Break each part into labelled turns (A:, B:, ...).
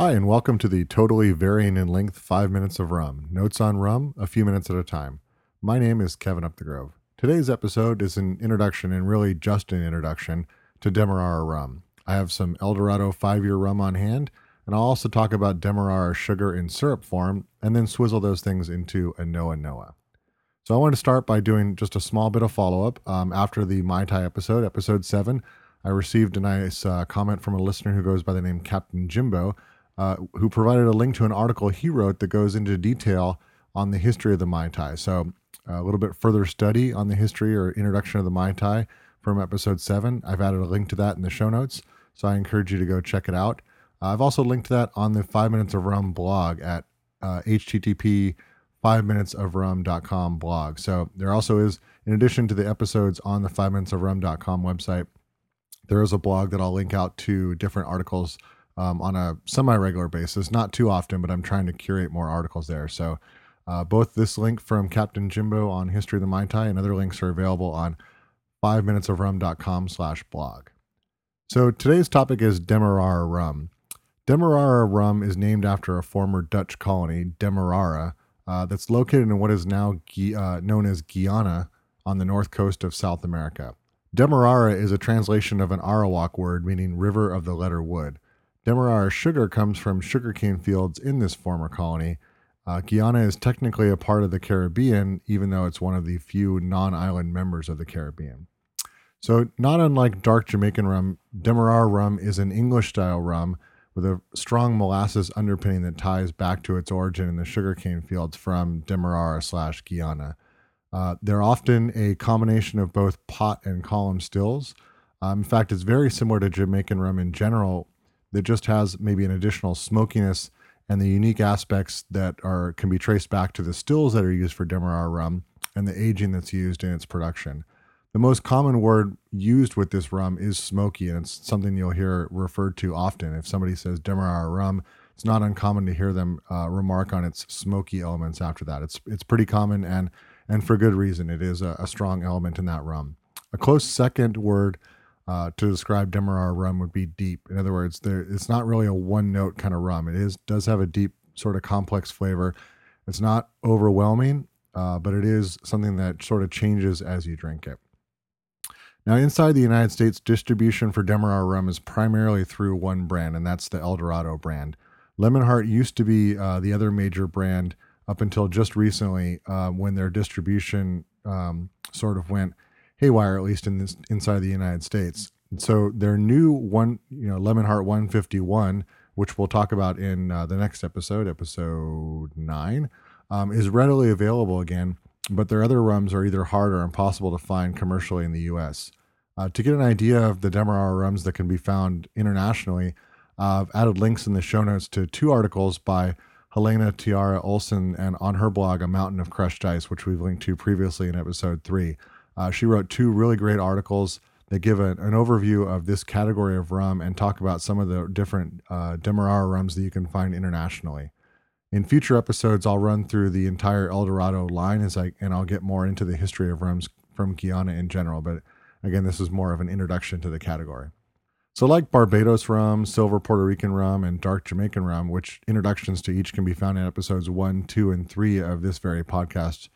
A: Hi, and welcome to the totally varying in length five minutes of rum. Notes on rum, a few minutes at a time. My name is Kevin Upthegrove. Today's episode is an introduction, and really just an introduction, to Demerara rum. I have some Eldorado five year rum on hand, and I'll also talk about Demerara sugar in syrup form, and then swizzle those things into a Noa Noa. So I want to start by doing just a small bit of follow up. Um, after the Mai Tai episode, episode seven, I received a nice uh, comment from a listener who goes by the name Captain Jimbo, uh, who provided a link to an article he wrote that goes into detail on the history of the Mai Tai. So a little bit further study on the history or introduction of the Mai Tai from episode seven. I've added a link to that in the show notes. So I encourage you to go check it out. Uh, I've also linked that on the Five Minutes of Rum blog at uh, http five minutes of rum.com blog. So there also is, in addition to the episodes on the five minutes of rum.com website, there is a blog that I'll link out to different articles um, on a semi regular basis. Not too often, but I'm trying to curate more articles there. So uh, both this link from Captain Jimbo on History of the Mai Tai and other links are available on five minutes of rum.com slash blog. So today's topic is Demerara rum. Demerara rum is named after a former Dutch colony, Demerara, uh, that's located in what is now uh, known as Guyana on the north coast of South America. Demerara is a translation of an Arawak word meaning river of the letter wood. Demerara sugar comes from sugarcane fields in this former colony. Uh, Guyana is technically a part of the Caribbean, even though it's one of the few non island members of the Caribbean. So, not unlike dark Jamaican rum, Demerara rum is an English style rum with a strong molasses underpinning that ties back to its origin in the sugarcane fields from Demerara slash Guyana. Uh, they're often a combination of both pot and column stills. Um, in fact, it's very similar to Jamaican rum in general, that just has maybe an additional smokiness and the unique aspects that are can be traced back to the stills that are used for Demerara rum and the aging that's used in its production. The most common word used with this rum is smoky, and it's something you'll hear referred to often. If somebody says Demerara rum, it's not uncommon to hear them uh, remark on its smoky elements after that. It's it's pretty common, and and for good reason. It is a, a strong element in that rum. A close second word uh, to describe Demerara rum would be deep. In other words, there it's not really a one note kind of rum. It is does have a deep sort of complex flavor. It's not overwhelming, uh, but it is something that sort of changes as you drink it. Now, inside the United States, distribution for Demerara rum is primarily through one brand, and that's the Eldorado brand. Lemon Hart used to be uh, the other major brand up until just recently uh, when their distribution um, sort of went haywire, at least in this inside the United States. So their new one, you know, Lemon Hart 151, which we'll talk about in uh, the next episode, episode nine, um, is readily available again. But their other rums are either hard or impossible to find commercially in the U.S. Uh, to get an idea of the Demerara rums that can be found internationally, I've added links in the show notes to two articles by Helena Tiare Olson and on her blog, A Mountain of Crushed Ice, which we've linked to previously in episode three. Uh, she wrote two really great articles that give a, an overview of this category of rum and talk about some of the different uh, Demerara rums that you can find internationally. In future episodes, I'll run through the entire El Dorado line as I and I'll get more into the history of rums from Guyana in general. But Again, this is more of an introduction to the category. So, like Barbados rum, silver Puerto Rican rum, and dark Jamaican rum, which introductions to each can be found in episodes one, two, and three of this very podcast,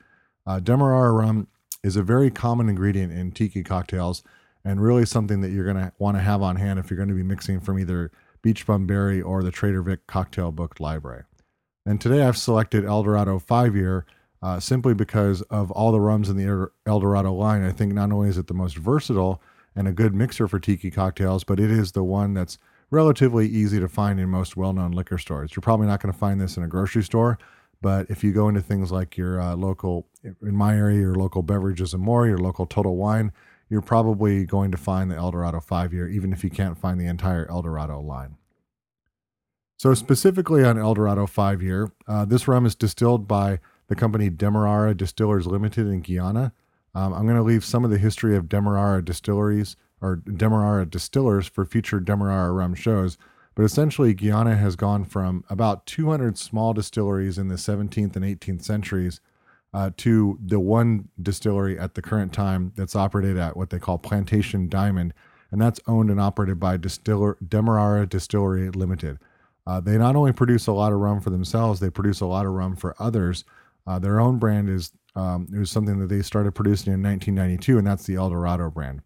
A: uh, Demerara rum is a very common ingredient in tiki cocktails and really something that you're going to want to have on hand if you're going to be mixing from either Beach Bum Berry or the Trader Vic Cocktail Book Library. And today I've selected Eldorado 5 year uh, simply because of all the rums in the Eldorado line. I think not only is it the most versatile and a good mixer for tiki cocktails, but it is the one that's relatively easy to find in most well known liquor stores. You're probably not going to find this in a grocery store, but if you go into things like your uh, local, in my area, your local beverages and more, your local Total Wine, you're probably going to find the Eldorado 5 year, even if you can't find the entire Eldorado line. So, specifically on Eldorado 5 year, uh, this rum is distilled by the company Demerara Distillers Limited in Guyana. Um, I'm going to leave some of the history of Demerara distilleries or Demerara distillers for future Demerara rum shows. But essentially, Guyana has gone from about 200 small distilleries in the 17th and 18th centuries uh, to the one distillery at the current time that's operated at what they call Plantation Diamond, and that's owned and operated by Distiller Demerara Distillery Limited. Uh, they not only produce a lot of rum for themselves, they produce a lot of rum for others. Uh, their own brand is um, it was something that they started producing in 1992, and that's the El Dorado brand.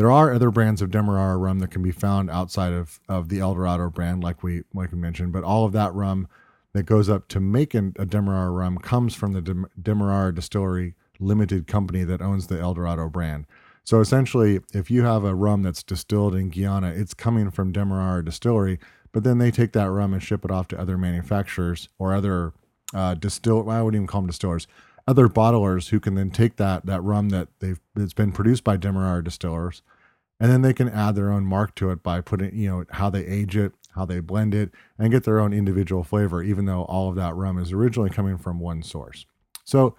A: There are other brands of Demerara rum that can be found outside of, of the El Dorado brand, like we like we mentioned. But all of that rum that goes up to make a Demerara rum comes from the Demerara Distillery Limited company that owns the El Dorado brand. So essentially, if you have a rum that's distilled in Guyana, it's coming from Demerara Distillery, but then they take that rum and ship it off to other manufacturers or other uh, distill. I wouldn't even call them distillers. Other bottlers who can then take that that rum that they've that's been produced by Demerara distillers, and then they can add their own mark to it by putting you know how they age it, how they blend it, and get their own individual flavor. Even though all of that rum is originally coming from one source. So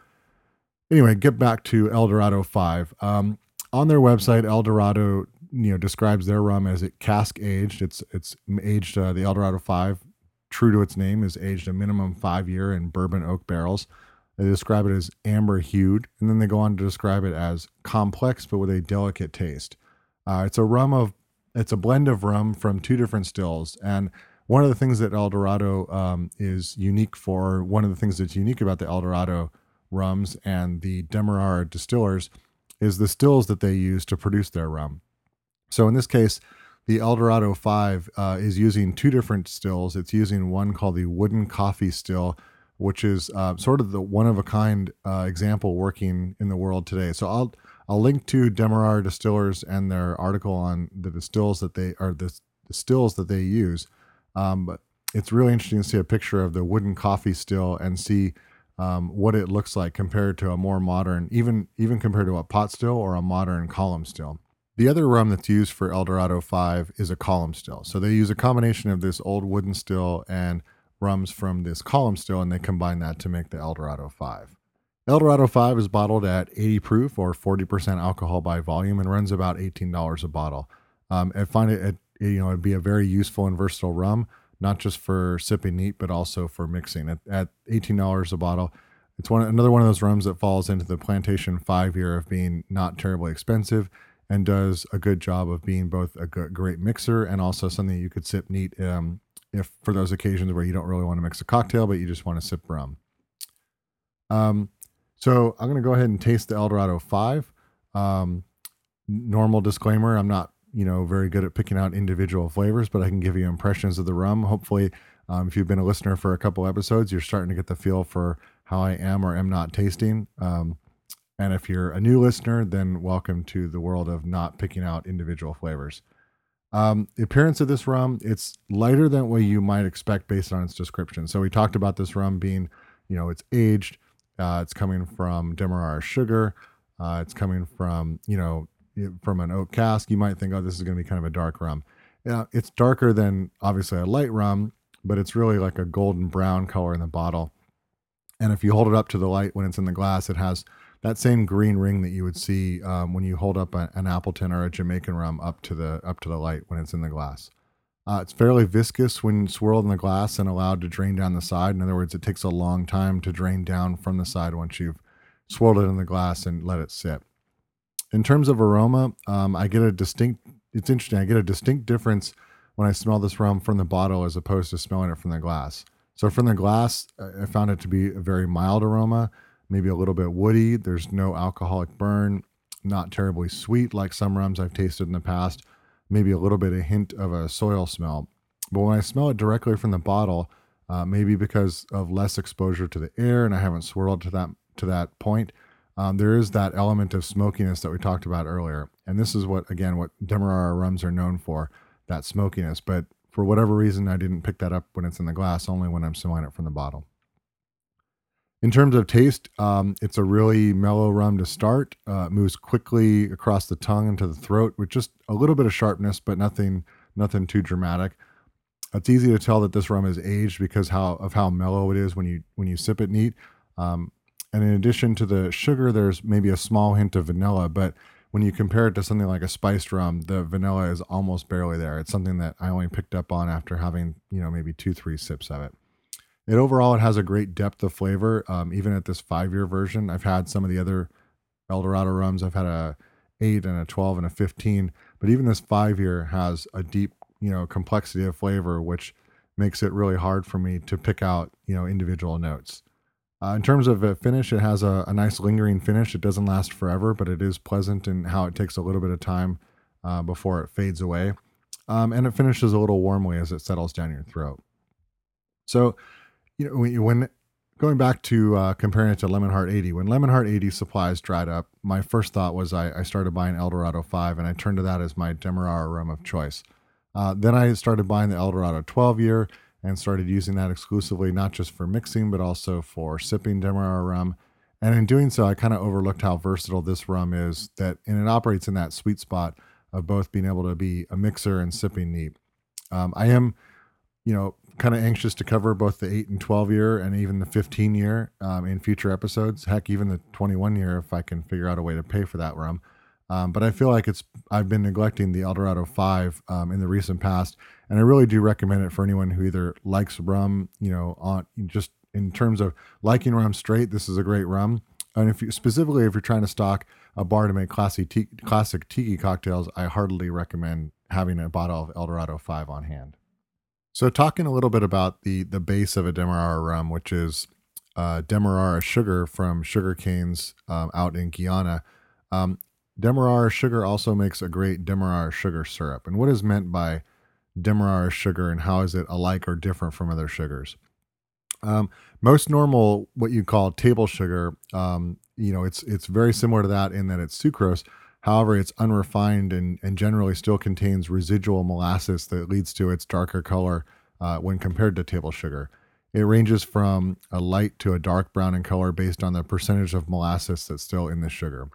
A: anyway, get back to El Dorado Five. Um, on their website, El Dorado you know describes their rum as it cask aged. It's it's aged uh, the El Dorado Five, true to its name, is aged a minimum five year in bourbon oak barrels. They describe it as amber hued, and then they go on to describe it as complex but with a delicate taste. Uh, it's a rum of it's a blend of rum from two different stills, and one of the things that El Dorado um, is unique for, one of the things that's unique about the El Dorado rums and the Demerara distillers is the stills that they use to produce their rum. So in this case, the El Dorado 5 uh, is using two different stills. It's using one called the wooden Coffey still, which is uh, sort of the one of a kind uh, example working in the world today. So I'll I'll link to Demerara Distillers and their article on the distills that they are the distills that they use. Um, but it's really interesting to see a picture of the wooden Coffey still and see um, what it looks like compared to a more modern, even even compared to a pot still or a modern column still. The other rum that's used for El Dorado 5 is a column still. So they use a combination of this old wooden still and rums from this column still, and they combine that to make the El Dorado 5. El Dorado 5 is bottled at 80 proof or 40% alcohol by volume and runs about $18 a bottle. Um, I find it, it, you know, it'd be a very useful and versatile rum, not just for sipping neat, but also for mixing. At, at $18 a bottle, it's one another one of those rums that falls into the plantation five year of being not terribly expensive and does a good job of being both a great mixer and also something you could sip neat um, if for those occasions where you don't really want to mix a cocktail but you just want to sip rum. Um, so I'm going to go ahead and taste the El Dorado 5. Um, normal disclaimer, I'm not you know very good at picking out individual flavors, but I can give you impressions of the rum. Hopefully, um, if you've been a listener for a couple episodes, you're starting to get the feel for how I am or am not tasting. Um, and if you're a new listener, then welcome to the world of not picking out individual flavors. Um, the appearance of this rum, it's lighter than what you might expect based on its description. So we talked about this rum being, you know, it's aged. Uh, it's coming from Demerara sugar. Uh, it's coming from, you know, from an oak cask. You might think, oh, this is going to be kind of a dark rum. Yeah, it's darker than obviously a light rum, but it's really like a golden brown color in the bottle. And if you hold it up to the light when it's in the glass, it has that same green ring that you would see um, when you hold up a, an Appleton or a Jamaican rum up to the up to the light when it's in the glass. Uh, it's fairly viscous when swirled in the glass and allowed to drain down the side. In other words, it takes a long time to drain down from the side once you've swirled it in the glass and let it sit. In terms of aroma, um, I get a distinct. It's interesting. I get a distinct difference when I smell this rum from the bottle as opposed to smelling it from the glass. So from the glass, I found it to be a very mild aroma maybe a little bit woody. There's no alcoholic burn, not terribly sweet like some rums I've tasted in the past. Maybe a little bit of hint of a soil smell. But when I smell it directly from the bottle, uh, maybe because of less exposure to the air and I haven't swirled to that to that point, um, there is that element of smokiness that we talked about earlier. And this is what again what Demerara rums are known for, that smokiness. But for whatever reason, I didn't pick that up when it's in the glass, only when I'm smelling it from the bottle. In terms of taste, um, it's a really mellow rum to start. Uh, moves quickly across the tongue into the throat with just a little bit of sharpness, but nothing nothing too dramatic. It's easy to tell that this rum is aged because how of how mellow it is when you when you sip it neat. Um, and in addition to the sugar, there's maybe a small hint of vanilla, but when you compare it to something like a spiced rum, the vanilla is almost barely there. It's something that I only picked up on after having you know maybe two three sips of it. It overall it has a great depth of flavor. Um, even at this five year version, I've had some of the other El Dorado rums. I've had a eight and a twelve and a fifteen, but even this five year has a deep, you know, complexity of flavor, which makes it really hard for me to pick out you know individual notes. Uh, in terms of a finish, it has a, a, nice lingering finish. It doesn't last forever, but it is pleasant in how it takes a little bit of time uh, before it fades away. Um, and it finishes a little warmly as it settles down your throat. So, you know, when going back to uh, comparing it to Lemon Hart 80, when Lemon Hart 80 supplies dried up, my first thought was I, I started buying Eldorado 5 and I turned to that as my Demerara rum of choice. Uh, then I started buying the Eldorado 12 year and started using that exclusively, not just for mixing, but also for sipping Demerara rum. And in doing so, I kind of overlooked how versatile this rum is that, and it operates in that sweet spot of both being able to be a mixer and sipping neat. Um, I am, you know, kind of anxious to cover both the 8 and 12 year and even the 15 year um, in future episodes. Heck, even the 21 year if I can figure out a way to pay for that rum. Um, but I feel like it's I've been neglecting the Eldorado 5 um, in the recent past, and I really do recommend it for anyone who either likes rum, you know, on just in terms of liking rum straight. This is a great rum, and if you specifically if you're trying to stock a bar to make classy t- classic tiki cocktails, I heartily recommend having a bottle of Eldorado 5 on hand. So, talking a little bit about the the base of a Demerara rum, which is uh, Demerara sugar from sugar canes um, out in Guyana. Um, Demerara sugar also makes a great Demerara sugar syrup. And what is meant by Demerara sugar and how is it alike or different from other sugars? Um, most normal, what you call table sugar, um, you know, it's it's very similar to that in that it's sucrose. However, it's unrefined and, and generally still contains residual molasses that leads to its darker color uh, when compared to table sugar. It ranges from a light to a dark brown in color based on the percentage of molasses that's still in the sugar.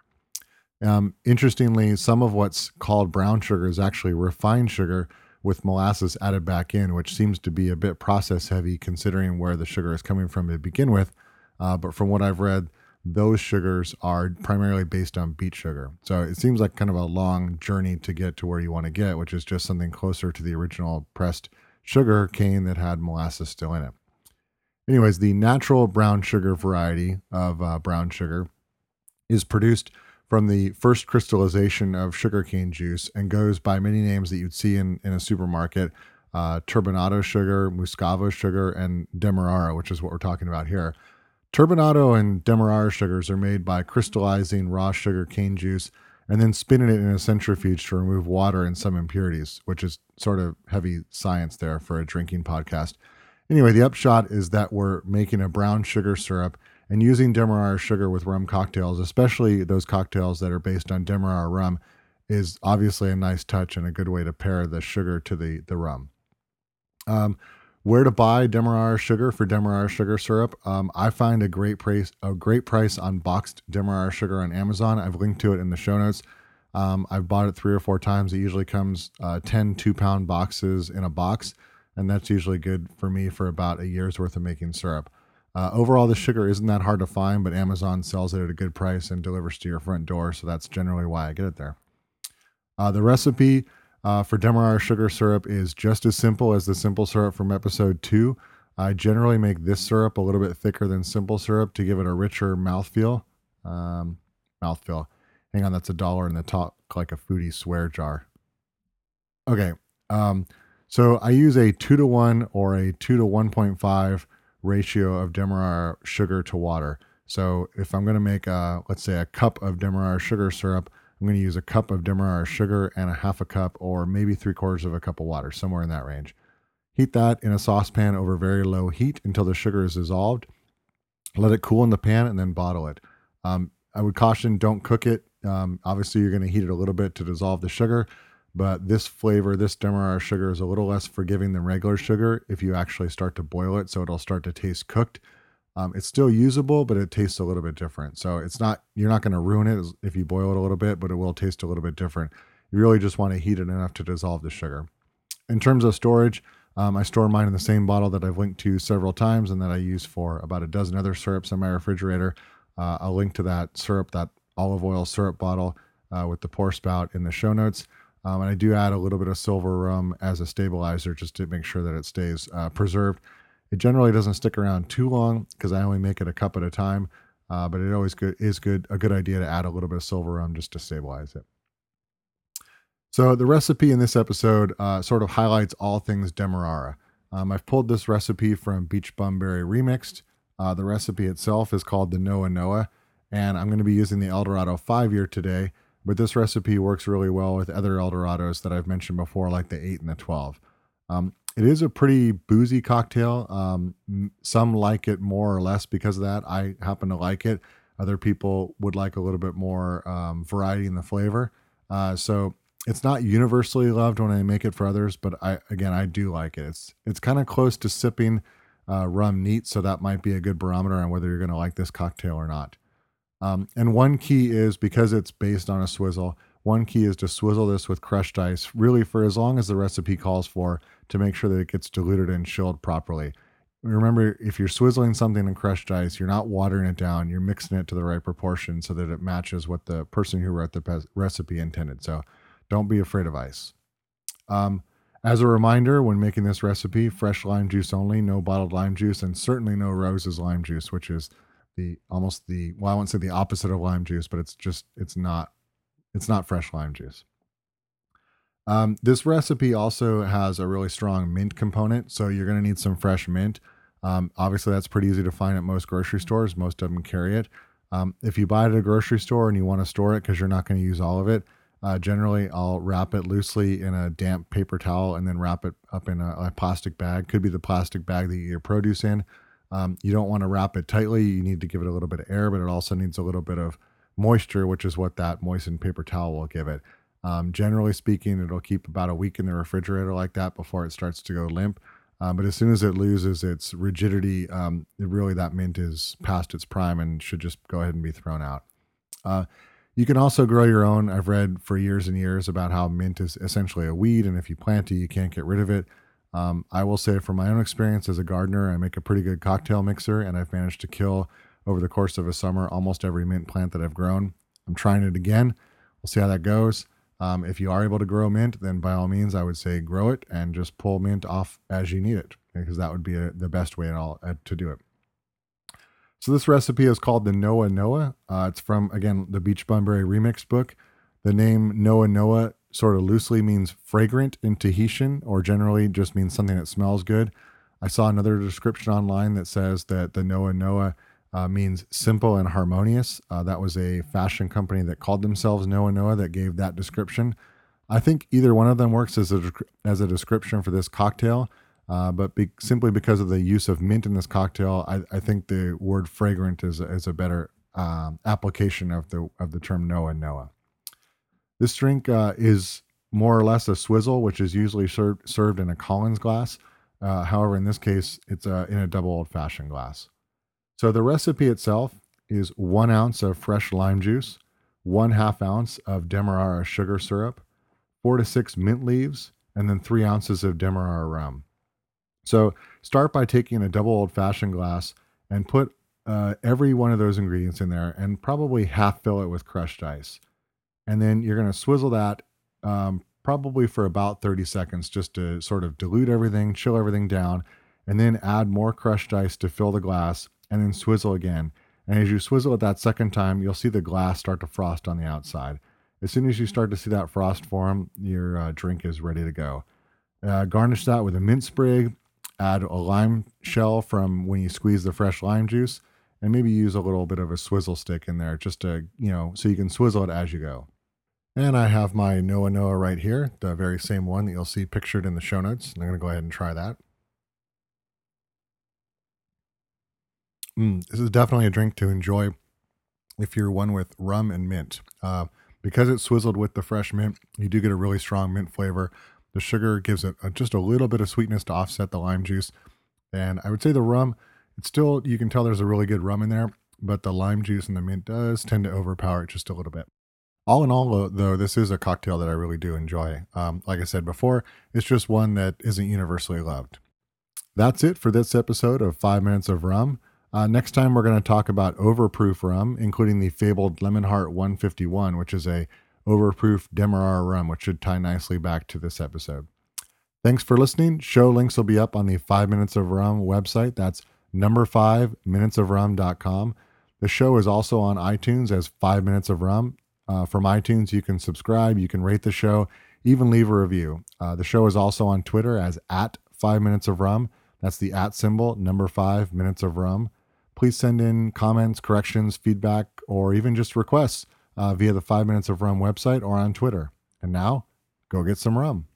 A: Um, interestingly, some of what's called brown sugar is actually refined sugar with molasses added back in, which seems to be a bit process heavy considering where the sugar is coming from to begin with. Uh, but from what I've read, those sugars are primarily based on beet sugar. So it seems like kind of a long journey to get to where you want to get, which is just something closer to the original pressed sugar cane that had molasses still in it. Anyways, the natural brown sugar variety of uh, brown sugar is produced from the first crystallization of sugarcane juice and goes by many names that you'd see in, in a supermarket uh, turbinado sugar, muscavo sugar, and demerara, which is what we're talking about here. Turbinado and demerara sugars are made by crystallizing raw sugar cane juice and then spinning it in a centrifuge to remove water and some impurities, which is sort of heavy science there for a drinking podcast. Anyway, the upshot is that we're making a brown sugar syrup and using Demerara sugar with rum cocktails, especially those cocktails that are based on Demerara rum, is obviously a nice touch and a good way to pair the sugar to the the rum. Um, where to buy Demerara sugar for Demerara sugar syrup? Um, I find a great price a great price on boxed Demerara sugar on Amazon. I've linked to it in the show notes. Um, I've bought it three or four times. It usually comes uh, 10 two pound boxes in a box, and that's usually good for me for about a year's worth of making syrup. Uh, overall, the sugar isn't that hard to find, but Amazon sells it at a good price and delivers to your front door, so that's generally why I get it there. Uh, the recipe uh, for Demerara sugar syrup is just as simple as the simple syrup from episode two. I generally make this syrup a little bit thicker than simple syrup to give it a richer mouthfeel. Um, mouthfeel. Hang on, that's a dollar in the top, like a foodie swear jar. Okay, um, so I use a two to one or a two to one point five ratio of Demerara sugar to water. So if I'm going to make a, let's say a cup of Demerara sugar syrup, I'm going to use a cup of Demerara sugar and a half a cup or maybe three quarters of a cup of water, somewhere in that range. Heat that in a saucepan over very low heat until the sugar is dissolved. Let it cool in the pan and then bottle it. Um, I would caution don't cook it. Um, obviously, you're going to heat it a little bit to dissolve the sugar, but this flavor, this demerara sugar, is a little less forgiving than regular sugar if you actually start to boil it. So it'll start to taste cooked. Um, it's still usable, but it tastes a little bit different. So it's not you're not going to ruin it if you boil it a little bit, but it will taste a little bit different. You really just want to heat it enough to dissolve the sugar. In terms of storage, um, I store mine in the same bottle that I've linked to several times and that I use for about a dozen other syrups in my refrigerator. Uh, I'll link to that syrup, that olive oil syrup bottle uh, with the pour spout in the show notes. Um, and I do add a little bit of silver rum as a stabilizer just to make sure that it stays uh, preserved. It generally doesn't stick around too long because I only make it a cup at a time, uh, but it always good, is good a good idea to add a little bit of silver rum just to stabilize it. So the recipe in this episode uh, sort of highlights all things demerara. Um, I've pulled this recipe from Beach Bum Berry Remixed. Uh, the recipe itself is called the Noa Noa, and I'm going to be using the Eldorado 5 year today, but this recipe works really well with other Eldorados that I've mentioned before, like the 8 and the 12. Um, it is a pretty boozy cocktail. Um, some like it more or less because of that. I happen to like it. Other people would like a little bit more um, variety in the flavor. Uh, so it's not universally loved when I make it for others, but I again I do like it. It's it's kind of close to sipping uh, rum neat, so that might be a good barometer on whether you're going to like this cocktail or not. Um, and one key is because it's based on a swizzle. One key is to swizzle this with crushed ice, really for as long as the recipe calls for, to make sure that it gets diluted and chilled properly. Remember, if you're swizzling something in crushed ice, you're not watering it down, you're mixing it to the right proportion so that it matches what the person who wrote the recipe intended. So don't be afraid of ice. Um, as a reminder, when making this recipe, fresh lime juice only, no bottled lime juice, and certainly no Rose's lime juice, which is the almost the well, I won't say the opposite of lime juice, but it's just it's not it's not fresh lime juice. Um, this recipe also has a really strong mint component, so you're going to need some fresh mint. Um, obviously, that's pretty easy to find at most grocery stores. Most of them carry it. Um, if you buy it at a grocery store and you want to store it because you're not going to use all of it, uh, generally I'll wrap it loosely in a damp paper towel and then wrap it up in a, a plastic bag. Could be the plastic bag that you get your produce in. Um, you don't want to wrap it tightly. You need to give it a little bit of air, but it also needs a little bit of moisture, which is what that moistened paper towel will give it. Um, generally speaking, it'll keep about a week in the refrigerator like that before it starts to go limp. Um, but as soon as it loses its rigidity, um, it really that mint is past its prime and should just go ahead and be thrown out. Uh, you can also grow your own. I've read for years and years about how mint is essentially a weed, and if you plant it, you can't get rid of it. Um, I will say, from my own experience as a gardener, I make a pretty good cocktail mixer, and I've managed to kill over the course of a summer almost every mint plant that I've grown. I'm trying it again. We'll see how that goes. Um, if you are able to grow mint, then by all means, I would say grow it and just pull mint off as you need it, because that would be a, the best way at all uh, to do it. So this recipe is called the Noa Noa. Uh, it's from again the Beach Bum Berry remix book. The name Noa Noa sort of loosely means fragrant in Tahitian, or generally just means something that smells good. I saw another description online that says that the Noa Noa uh, means simple and harmonious. Uh, that was a fashion company that called themselves Noa Noa that gave that description. I think either one of them works as a as a description for this cocktail, uh, but be, simply because of the use of mint in this cocktail, I, I think the word fragrant is is a better um, application of the of the term Noa Noa. This drink uh, is more or less a swizzle, which is usually served served in a Collins glass. Uh, however, in this case, it's uh, in a double old fashioned glass. So the recipe itself is one ounce of fresh lime juice, one half ounce of Demerara sugar syrup, four to six mint leaves, and then three ounces of Demerara rum. So start by taking a double old fashioned glass and put uh, every one of those ingredients in there and probably half fill it with crushed ice. And then you're going to swizzle that um, probably for about 30 seconds just to sort of dilute everything, chill everything down, and then add more crushed ice to fill the glass and then swizzle again. And as you swizzle it that second time, you'll see the glass start to frost on the outside. As soon as you start to see that frost form, your uh, drink is ready to go. Uh, garnish that with a mint sprig, add a lime shell from when you squeeze the fresh lime juice, and maybe use a little bit of a swizzle stick in there just to, you know, so you can swizzle it as you go. And I have my Noa Noa right here, the very same one that you'll see pictured in the show notes. I'm going to go ahead and try that. Mm, this is definitely a drink to enjoy if you're one with rum and mint. Uh, because it's swizzled with the fresh mint, you do get a really strong mint flavor. The sugar gives it a, just a little bit of sweetness to offset the lime juice. And I would say the rum, it's still, you can tell there's a really good rum in there, but the lime juice and the mint does tend to overpower it just a little bit. All in all, though, this is a cocktail that I really do enjoy. Um, like I said before, it's just one that isn't universally loved. That's it for this episode of Five Minutes of Rum. Uh, next time, we're going to talk about overproof rum, including the fabled Lemon Hart 151, which is a overproof Demerara rum, which should tie nicely back to this episode. Thanks for listening. Show links will be up on the 5 Minutes of Rum website. That's number 5 minutesofrum.com. The show is also on iTunes as 5 Minutes of Rum. Uh, from iTunes, you can subscribe, you can rate the show, even leave a review. Uh, the show is also on Twitter as at five minutes of rum. That's the at symbol, number five minutes of rum. Please send in comments, corrections, feedback, or even just requests uh, via the five minutes of rum website or on Twitter. And now, go get some rum.